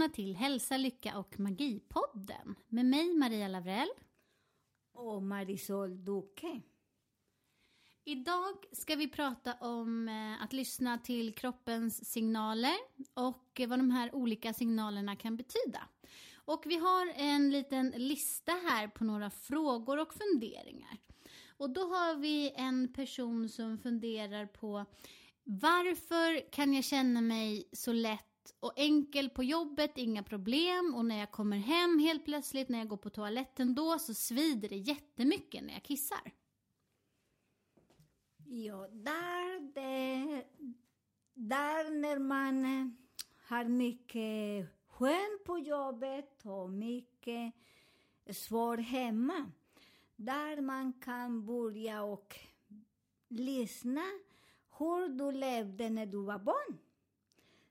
Välkomna till Hälsa, Lycka och Magi-podden med mig Maria Lavrell. och Marisol Duque. Idag ska vi prata om eh, att lyssna till kroppens signaler och vad de här olika signalerna kan betyda. Och vi har en liten lista här på några frågor och funderingar. Och då har vi en person som funderar på varför kan jag känna mig så lätt och enkel på jobbet, inga problem och när jag kommer hem helt plötsligt när jag går på toaletten då så svider det jättemycket när jag kissar. Ja, där, det, där när man eh, har mycket skönt på jobbet och mycket svårt hemma, där man kan börja och lyssna hur du levde när du var barn.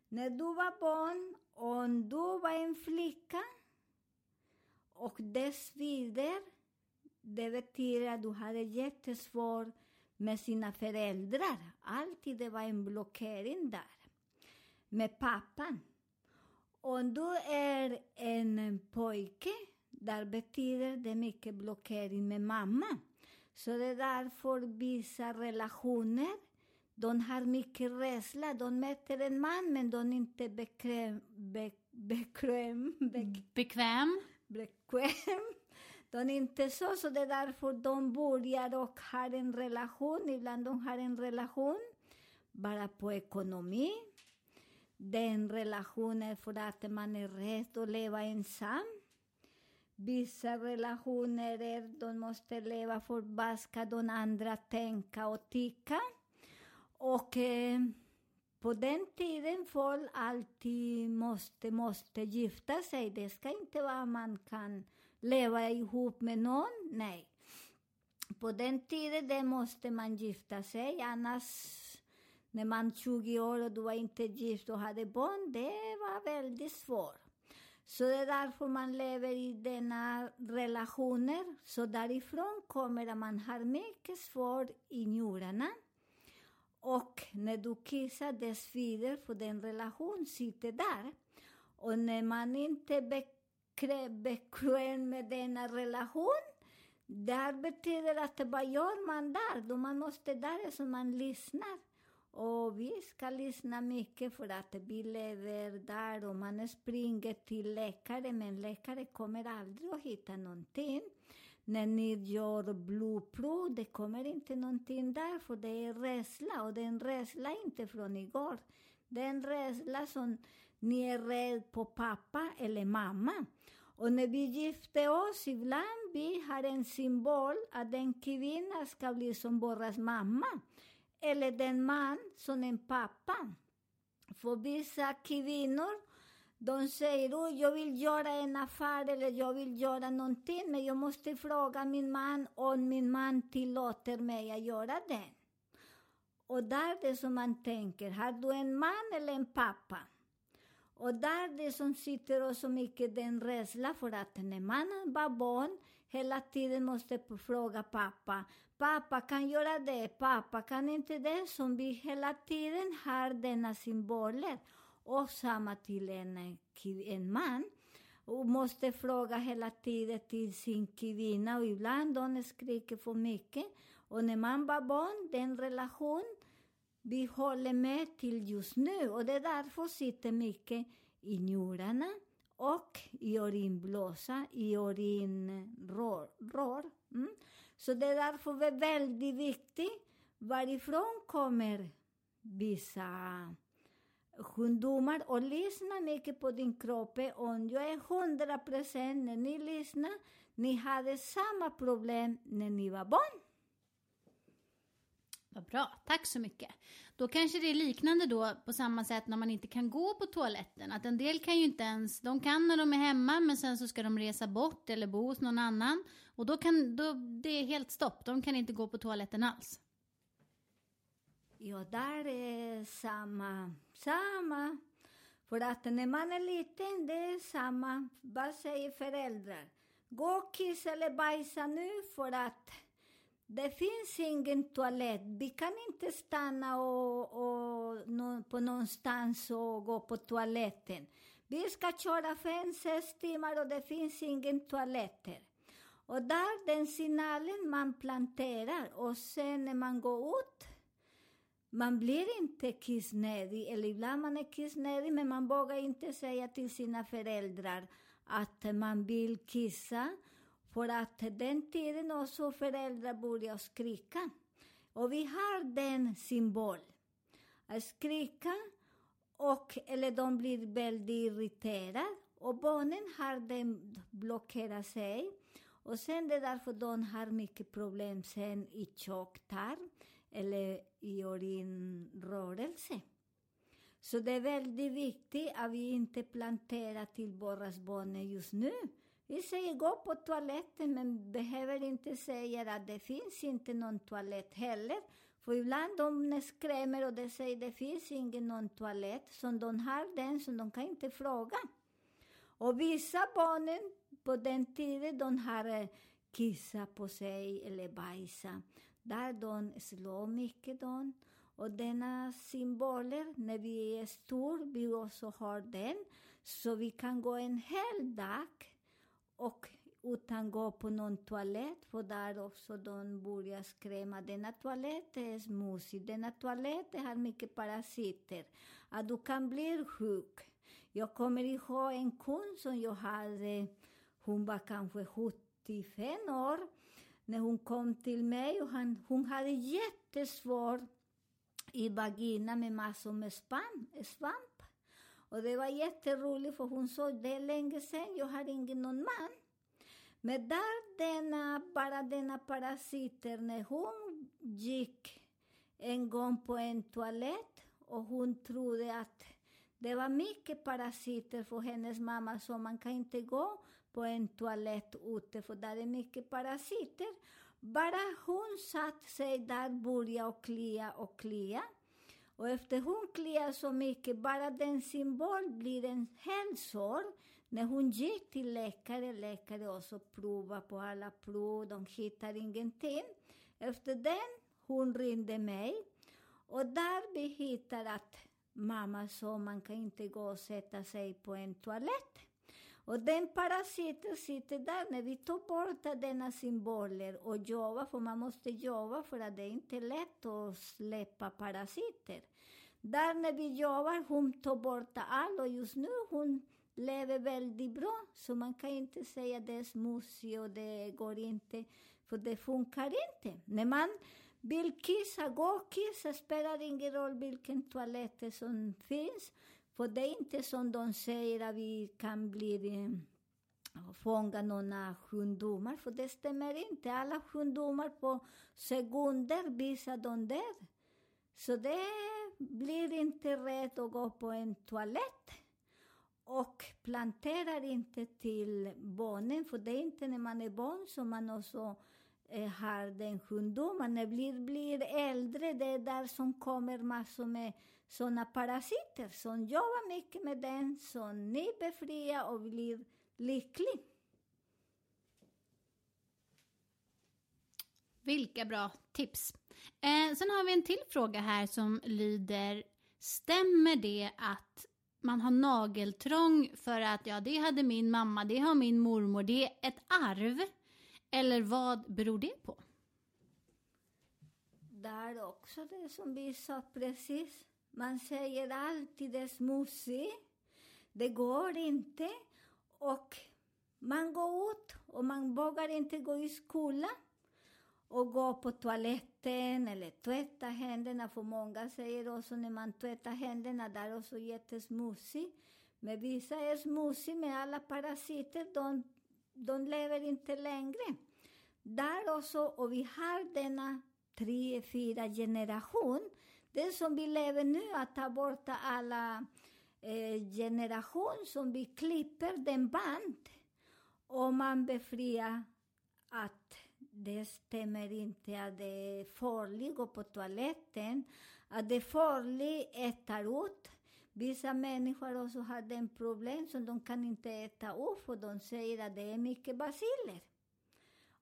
När du var barn, om du var en flicka och det svider, det betyder att du hade jättesvårt med sina föräldrar. Alltid det var en blockering där. Med pappan. Om du är en pojke, där betyder det mycket blockering med mamma. Så det är därför vissa relationer de har mycket rädsla. De möter en man, men de är inte bekväm, be, bekväm, be, Bekväm? bekväm. De är inte så, så det är därför de börjar och har en relation. Ibland de har en relation bara på ekonomi. Den relationen för att man är rädd att leva ensam. Vissa relationer är de måste leva för vad ska de andra tänka och tycka. Och eh, på den tiden folk alltid måste, måste gifta sig. Det ska inte vara man kan leva ihop med någon, nej. På den tiden det måste man gifta sig, annars när man var 20 år och du var inte gift och hade barn, det var väldigt svårt. Så det är därför man lever i denna relationer. Så därifrån kommer att man har mycket svårt i njurarna. Och när du kissar, det svider för den relation sitter där. Och när man inte är bekväm, bekväm med denna relation, där betyder att vad gör man där? Då man måste där så man lyssnar. Och vi ska lyssna mycket för att vi lever där och man springer till läkare, men läkare kommer aldrig att hitta någonting när ni gör blodprov, det kommer inte någonting där, för det är rädsla. Och det är rädsla inte från igår. Det är en rädsla som ni är rädd på pappa eller mamma. Och när vi gifte oss, ibland vi har en symbol att en kvinna ska bli som våras mamma. Eller den man som en pappa. För vissa kvinnor de säger att jag vill göra en affär eller jag vill göra någonting, men jag måste fråga min man om min man tillåter mig att göra det. Och där är det som man tänker, har du en man eller en pappa? Och där det som sitter och så mycket den rädsla för att när mannen var barn hela tiden måste fråga pappa, pappa kan göra det, pappa kan inte det, som vi hela tiden har denna symboler och samma till en, en man. Och måste fråga hela tiden till sin kvinna och ibland hon skriker för mycket. Och när man var barn, den relation vi håller med till just nu. Och det är därför sitter mycket i njurarna och i urinblåsa, i urinrör. Mm. Så det är därför det är väldigt viktigt varifrån kommer vissa ungdomar och lyssna mycket på din kropp. Om jag är hundra procent när ni lyssnar, ni hade samma problem när ni var barn. Vad bra, tack så mycket. Då kanske det är liknande då på samma sätt när man inte kan gå på toaletten. Att en del kan ju inte ens, de kan när de är hemma men sen så ska de resa bort eller bo hos någon annan. Och då kan, då, det är helt stopp, de kan inte gå på toaletten alls. Ja, där är samma, samma. För att när man är liten, det är samma. Vad säger föräldrar? Gå och kissa eller bajsa nu för att det finns ingen toalett. Vi kan inte stanna och, och, på någonstans och gå på toaletten. Vi ska köra fem, sex timmar och det finns ingen toaletter. Och där den signalen man planterar och sen när man går ut man blir inte kissnödig, eller ibland man är kissnödig, men man vågar inte säga till sina föräldrar att man vill kissa, för att den tiden också föräldrar börjar skrika. Och vi har den symbol. Att skrika, och, eller de blir väldigt irriterade, och barnen har den blockerat sig. Och sen det är därför de har mycket problem sen i tjocktarm eller i urinrörelse. Så det är väldigt viktigt att vi inte planterar till våra barn just nu. Vi säger gå på toaletten, men behöver inte säga att det finns inte någon toalett heller. För ibland de skrämmer och de säger att det finns ingen någon toalett, så de har den, så de kan inte fråga. Och vissa barnen på den tiden, de har eh, kissat på sig eller bajsat. Där de slår mycket. De. Och denna symboler, när vi är stor, vi också har den. Så vi kan gå en hel dag och utan gå på någon toalett, för där också de börjar skrämma. Denna toalett är smutsig, denna toalett har mycket parasiter. Att du kan bli sjuk. Jag kommer ihåg en kund som jag hade, hon var kanske 75 år, när hon kom till mig och han, hon hade jättesvårt i vagina med massor med span, svamp. Och det var jätteroligt för hon sa det är länge sedan, jag har ingen någon man. Men där denna, bara denna parasiter, när hon gick en gång på en toalett och hon trodde att det var mycket parasiter för hennes mamma, så man kan inte gå på en toalett ute, för där är mycket parasiter. Bara hon satt sig där började och klia och klia. Och efter hon kliar så mycket, bara den symbol blir en hälsor. När hon gick till läkare, läkare också provade på alla prov, de hittar ingenting. Efter den, hon ringde mig. Och där vi hittar att mamma sa man kan inte gå och sätta sig på en toalett. Och den parasiten sitter där när vi tar bort denna symboler och jobbar, för man måste jobba för att det är inte lätt att släppa parasiter. Där när vi jobbar, hon tar bort allt och just nu hon lever väldigt bra. Så man kan inte säga att det är smutsigt och det går inte, för det funkar inte. När man vill kissa, gå och kissa, spelar ingen roll vilken toalett som finns. För det är inte som de säger att vi kan bli eh, fånga några sjukdomar, för det stämmer inte. Alla sjukdomar på sekunder visar de där. Så det blir inte rätt att gå på en toalett. Och planterar inte till barnen, för det är inte när man är barn som man också eh, har den sjukdomen. När man blir, blir äldre, det är där som kommer massor med sådana parasiter som jobbar mycket med den, som ni befriar och blir lycklig. Vilka bra tips. Eh, sen har vi en till fråga här som lyder Stämmer det att man har nageltrång för att ja, det hade min mamma, det har min mormor, det är ett arv? Eller vad beror det på? Det är också det som vi sa precis. Man säger alltid det är smutsigt. Det går inte. Och man går ut och man vågar inte gå i skolan. och gå på toaletten eller tvätta händerna. För många säger också när man tvättar händerna, där är också jättesmutsigt. Men vissa är smutsiga med alla parasiter, de, de lever inte längre. Där också, och vi har denna tre, fyra generation, det som vi lever nu, att ta bort alla eh, generation som vi klipper den band och man befriar att det stämmer inte att det är farligt att gå på toaletten, att det är farligt att äta ut. Vissa människor också har den problem som de kan inte äta upp för de säger att det är mycket baciller.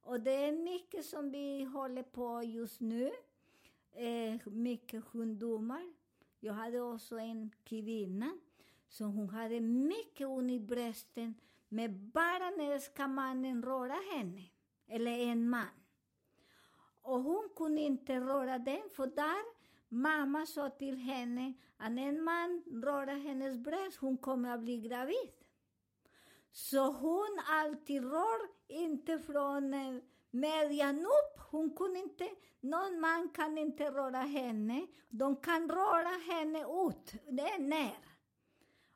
Och det är mycket som vi håller på just nu. Eh, mycket sjukdomar. Jag hade också en kvinna som hon hade mycket ont i brösten, men bara när ska mannen röra henne, eller en man. Och hon kunde inte röra den, för där mamma sa till henne att en man rör hennes bröst, hon kommer att bli gravid. Så hon alltid rör, inte från eh, eh, medjan upp. Hon kunde inte, någon man kan inte röra henne. De kan röra henne ut, det är ner.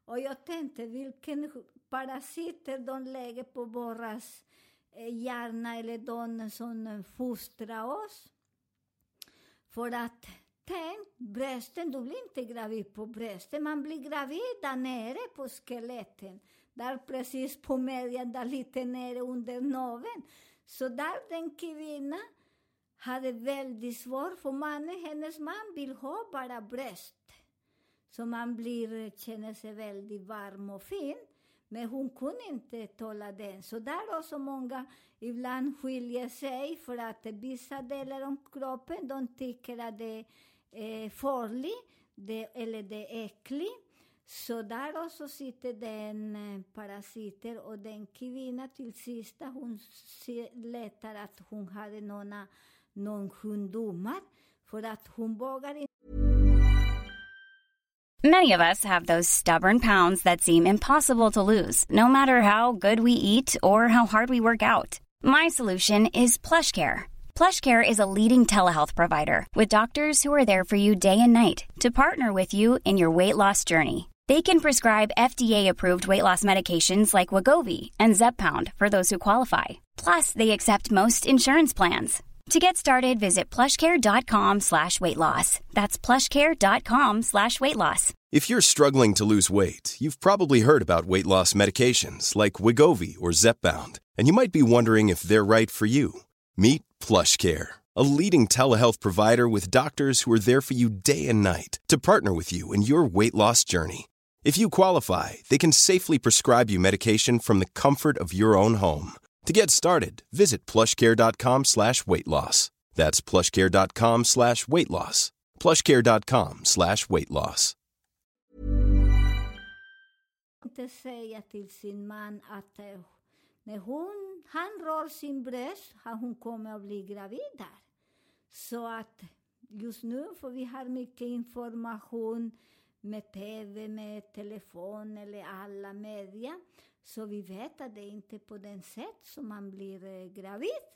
Och jag tänkte vilken parasiter de lägger på våras hjärna eh, eller de som eh, fostrar oss. För att tänk, brösten, du blir inte gravid på brösten, man blir gravid där nere på skeletten. Där precis på medjan, där lite nere under naveln. Så där den kvinnan hade väldigt svårt, för mannen, hennes man vill ha bara bröst. Så man blir, känner sig väldigt varm och fin. Men hon kunde inte tåla den. Så där också många ibland skiljer sig för att vissa delar av kroppen, de tycker att det är farligt det, eller det är äckligt. Så där också sitter den parasiter och den kvinna till sist, hon letar att hon hade några, någon sjukdomar för att hon vågar inte Many of us have those stubborn pounds that seem impossible to lose, no matter how good we eat or how hard we work out. My solution is PlushCare. PlushCare is a leading telehealth provider with doctors who are there for you day and night to partner with you in your weight loss journey. They can prescribe FDA-approved weight loss medications like Wagovi and Zepbound for those who qualify. Plus, they accept most insurance plans. To get started, visit plushcare.com slash weight loss. That's plushcare.com slash weight loss. If you're struggling to lose weight, you've probably heard about weight loss medications like Wigovi or Zepbound, and you might be wondering if they're right for you. Meet PlushCare, a leading telehealth provider with doctors who are there for you day and night to partner with you in your weight loss journey. If you qualify, they can safely prescribe you medication from the comfort of your own home. To get started, visit plushcare.com slash weight loss. That's plushcare.com slash weight loss. Plushcare.com slash weight loss. Inte säga till sin man att eh, när hon, han rör sin bröst, hon kommer att bli gravid där. Så att just nu, för vi har mycket information med tv, med telefon eller alla media. Så vi vet att det inte är på den sätt som man blir eh, gravid.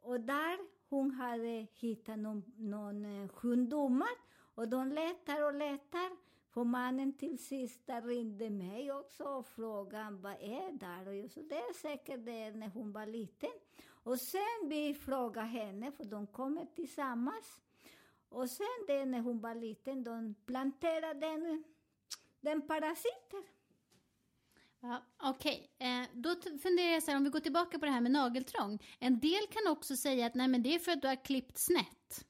Och där hon hade hittat någon, någon eh, sjukdomar och de letar och letar. För mannen till sist ringde mig också och frågade vad är det Och jag sa, det är säkert det när hon var liten. Och sen vi frågade henne, för de kommer tillsammans. Och sen det när hon var liten, de planterade den, den parasiter. Ja, Okej, okay. eh, då funderar jag så här, om vi går tillbaka på det här med nageltrång. En del kan också säga att nej, men det är för att du har klippt snett.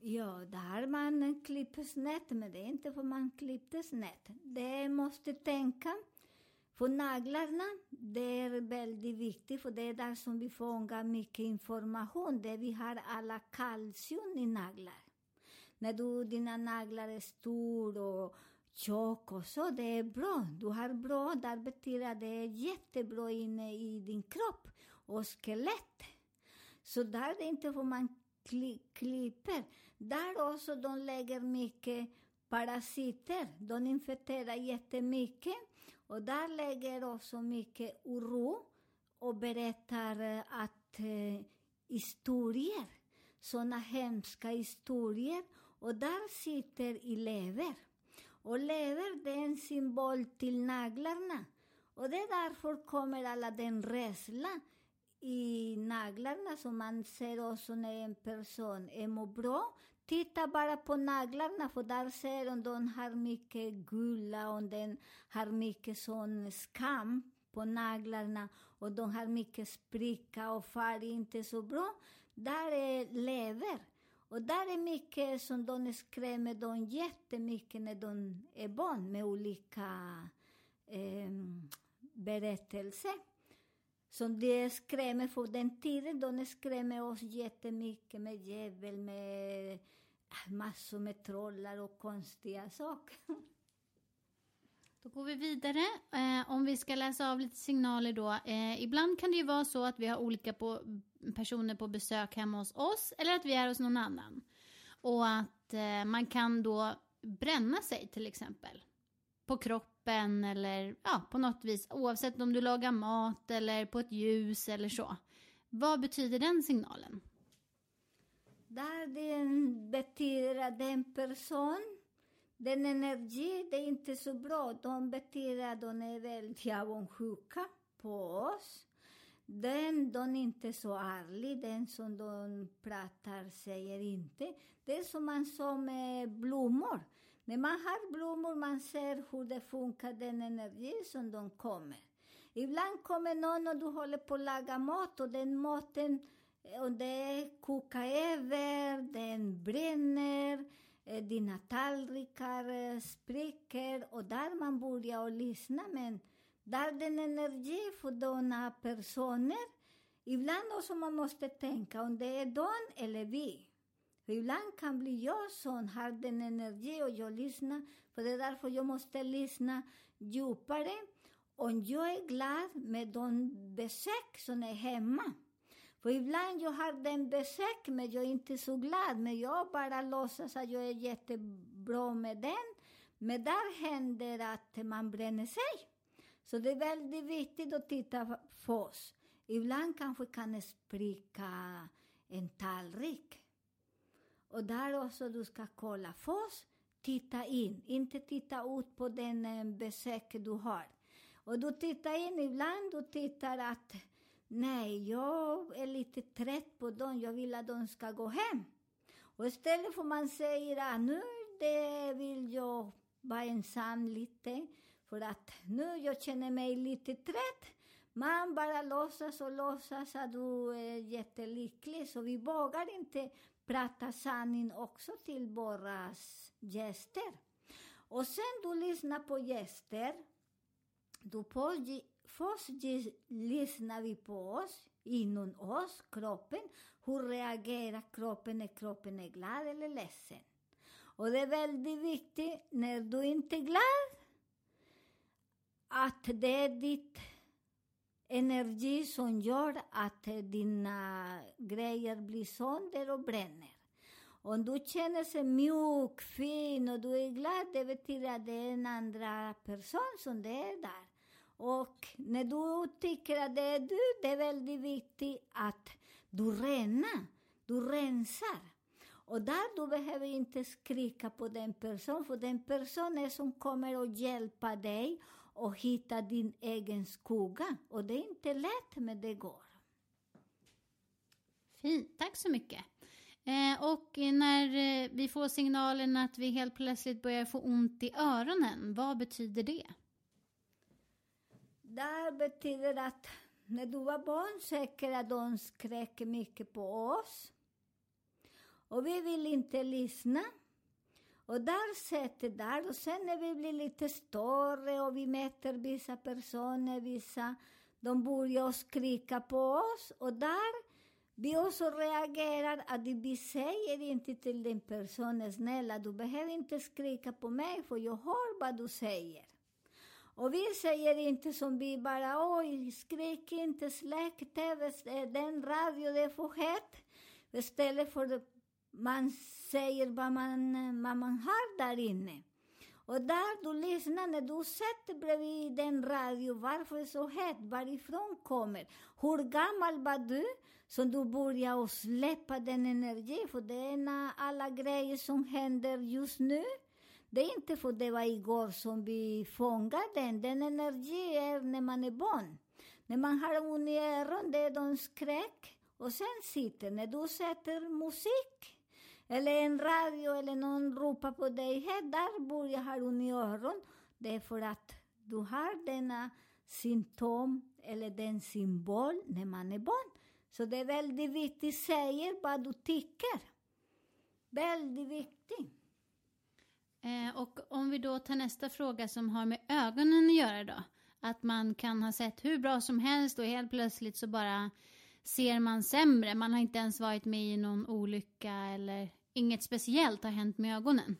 Ja, där man klipper snett, men det är inte för man klippte snett. Det måste tänka. För naglarna, det är väldigt viktigt, för det är där som vi fångar mycket information. Där vi har alla kalcium i naglar. När du, dina naglar är stora och tjock och så, det är bra. Du har bra, där betyder det är jättebra inne i din kropp och skelett. Så där är det inte för man kli, klipper. Där också de lägger mycket parasiter. De infekterar jättemycket. Och där lägger också mycket oro och berättar eh, att eh, historier, sådana hemska historier. Och där sitter elever. Och lever det är en symbol till naglarna. Och det är därför kommer alla den rädsla i naglarna som man ser också när en person är mår bra. Titta bara på naglarna, för där ser om de har mycket gula och den har mycket sån skam på naglarna och de har mycket spricka och färg inte så bra. Där är lever. Och där är mycket som de skrämmer dem jättemycket när de är barn med olika eh, berättelser. Som det skrämmer för den tiden, de skrämmer oss jättemycket med djävul, med massor med trollar och konstiga saker. Då går vi vidare. Eh, om vi ska läsa av lite signaler då. Eh, ibland kan det ju vara så att vi har olika på, personer på besök hemma hos oss eller att vi är hos någon annan. Och att eh, man kan då bränna sig till exempel. På kroppen eller ja, på något vis. Oavsett om du lagar mat eller på ett ljus eller så. Vad betyder den signalen? Där den betyder att den person den energi, det är inte så bra. De betyder att de är väldigt avundsjuka på oss. Den, de är inte så ärlig, den som de pratar säger inte. Det är som man sa med blommor. När man har blommor man ser hur det funkar, den energi som de kommer. Ibland kommer någon och du håller på att laga mat och den maten, och eh, det kokar över, den bränner eh, dina tallrikar eh, spricker och där man börjar att lyssna. Men där den energi för dina personer, ibland också man måste tänka om det är de eller vi. För ibland kan bli jag som har den energi och jag lyssnar, för det är därför jag måste lyssna djupare. Om jag är glad med de besök som är hemma, för ibland jag har den besök, men jag är inte så glad. Men jag bara låtsas att jag är jättebra med den. Men där händer att man bränner sig. Så det är väldigt viktigt att titta på oss. Ibland kanske kan spricka en tallrik. Och där också du ska kolla först, titta in, inte titta ut på den eh, besök du har. Och du tittar in, ibland du tittar att Nej, jag är lite trött på dem. Jag vill att de ska gå hem. Och istället får man säga att nu det vill jag vara ensam lite, för att nu jag känner mig lite trött. Man bara låtsas och låtsas att du är jättelycklig, så vi vågar inte prata sanning också till våra gäster. Och sen du lyssnar på gäster, du får Först lyssnar vi på oss, inom oss, kroppen. Hur reagerar kroppen när kroppen är glad eller ledsen? Och det är väldigt viktigt, när du inte är glad, att det är ditt energi som gör att dina grejer blir sönder och bränner. Om du känner dig mjuk, fin och du är glad, det betyder att det är en andra person som det är där. Och när du tycker att det är du, det är väldigt viktigt att du renar, du rensar. Och där du behöver inte skrika på den personen, för den personen som kommer att hjälpa dig och hitta din egen skugga. Och det är inte lätt, men det går. Fint, tack så mycket. Eh, och när eh, vi får signalen att vi helt plötsligt börjar få ont i öronen, vad betyder det? Det betyder att när du var barn säkert att de skrek mycket på oss. Och vi vill inte lyssna. Och där sätter där. Och sen när vi blir lite större och vi möter vissa personer, vissa, de börjar skrika på oss. Och där vi också reagerar att vi säger inte till den personen, snälla du behöver inte skrika på mig för jag hör vad du säger. Och vi säger inte som vi bara, oj, skrik inte, släck TV, den radio, det är för hett. Istället för att man säger vad man, vad man har där inne. Och där du lyssnar, när du sätter bredvid den radio, varför är det så hett? Varifrån kommer? Hur gammal var du? som du började släppa den energin, för det är alla grejer som händer just nu. Det är inte för det var igår som vi fångade den. Den energin är när man är barn. När man har ont i öronen, det är de skräck. Och sen sitter, när du sätter musik, eller en radio eller någon ropar på dig, här där börjar ha ont i öronen. Det är för att du har denna symptom eller den symbol när man är barn. Så det är väldigt viktigt, säger vad du tycker. Väldigt viktigt. Eh, och om vi då tar nästa fråga som har med ögonen att göra då. Att man kan ha sett hur bra som helst och helt plötsligt så bara ser man sämre. Man har inte ens varit med i någon olycka eller inget speciellt har hänt med ögonen.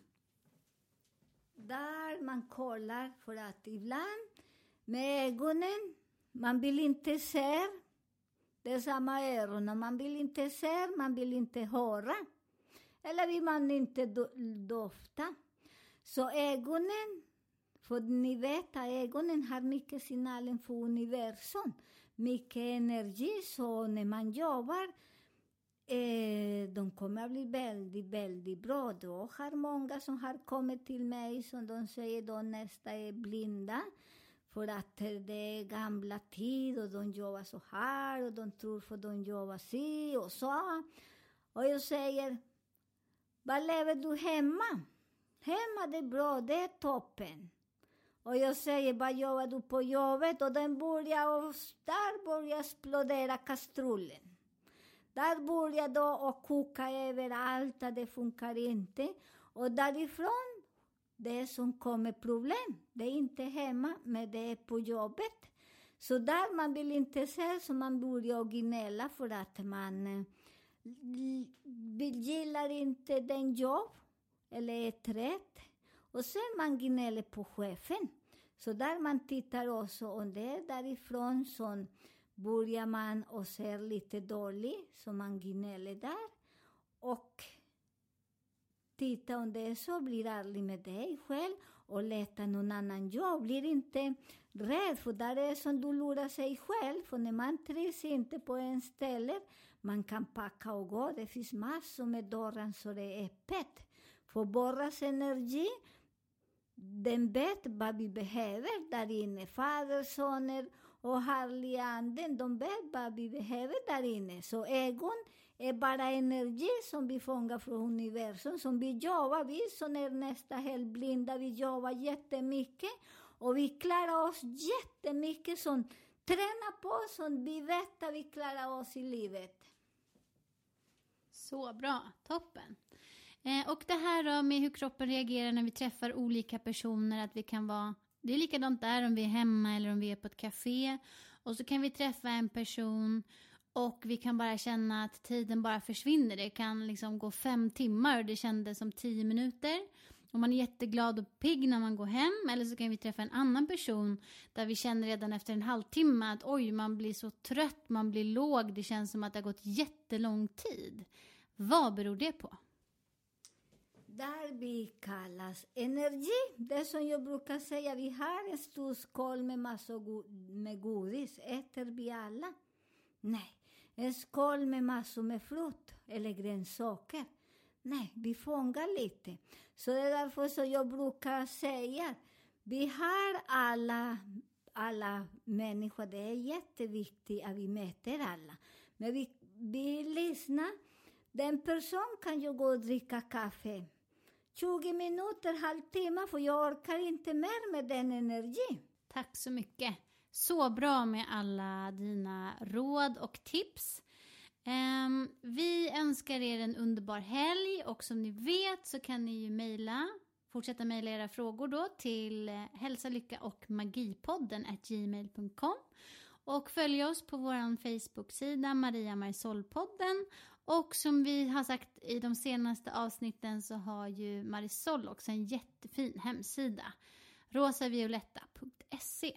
Där man kollar för att ibland med ögonen, man vill inte se. Det är samma öron, man vill inte se, man vill inte höra. Eller vill man inte do dofta. Så ögonen, för ni vet att ögonen har mycket signaler för universum. Mycket energi, så när man jobbar eh, de kommer att bli väldigt, väldigt bra. Då har många som har kommit till mig som de säger då nästa är blinda. För att det är gamla tid och de jobbar så här och de tror för de jobbar si och så. Och jag säger, var lever du hemma? Hemma det är bra, det är toppen. Och jag säger, vad jobbar du på jobbet? Och den börjar, och där börjar explodera kastrullen. Där börjar då och koka överallt, det funkar inte. Och därifrån, det som kommer problem. Det är inte hemma, men det är på jobbet. Så där man vill inte se, så man börjar gnälla för att man gillar inte den jobb, eller är trött. Och sen man gnäller på chefen. Så där man tittar också, och det är därifrån som börjar man och ser lite dålig, så man gnäller där. Och titta om det är så, blir ärlig med dig själv och leta någon annan jobb. Blir inte rädd, för där är det som du lurar sig själv. För när man trivs inte på en ställe, man kan packa och gå. Det finns massor med dörrar så det är öppet. För Borras energi, den vet vad vi behöver där inne. Fader, soner och härliga anden, de vet vad vi behöver där inne. Så ögon är bara energi som vi fångar från universum, som vi jobbar. Vi som är nästan helt blinda, vi jobbar jättemycket och vi klarar oss jättemycket som tränar på oss, som vi vet att vi klarar oss i livet. Så bra, toppen. Eh, och det här då med hur kroppen reagerar när vi träffar olika personer, att vi kan vara det är likadant där om vi är hemma eller om vi är på ett café. Och så kan vi träffa en person och vi kan bara känna att tiden bara försvinner. Det kan liksom gå fem timmar och det kändes som tio minuter. Och man är jätteglad och pigg när man går hem. Eller så kan vi träffa en annan person där vi känner redan efter en halvtimme att oj, man blir så trött, man blir låg. Det känns som att det har gått jättelång tid. Vad beror det på? Darby kallas energi. Det som jag brukar säga, vi har en stor skål med massor go med godis. Äter vi alla? Nej. En skål med massor med frukt eller grönsaker? Nej, vi fångar lite. Så det är därför som jag brukar säga, vi har alla, alla människor. Det är jätteviktigt att vi mäter alla. Men vi, vi lyssnar. Den person kan ju gå och dricka kaffe 20 minuter, halvtimme, för jag orkar inte mer med den energin. Tack så mycket. Så bra med alla dina råd och tips. Um, vi önskar er en underbar helg och som ni vet så kan ni ju mejla, fortsätta mejla era frågor då till eh, hälsa, lycka och magipodden gmail.com och följ oss på vår Facebook-sida Maria Marisol-podden och som vi har sagt i de senaste avsnitten så har ju Marisol också en jättefin hemsida. rosavioletta.se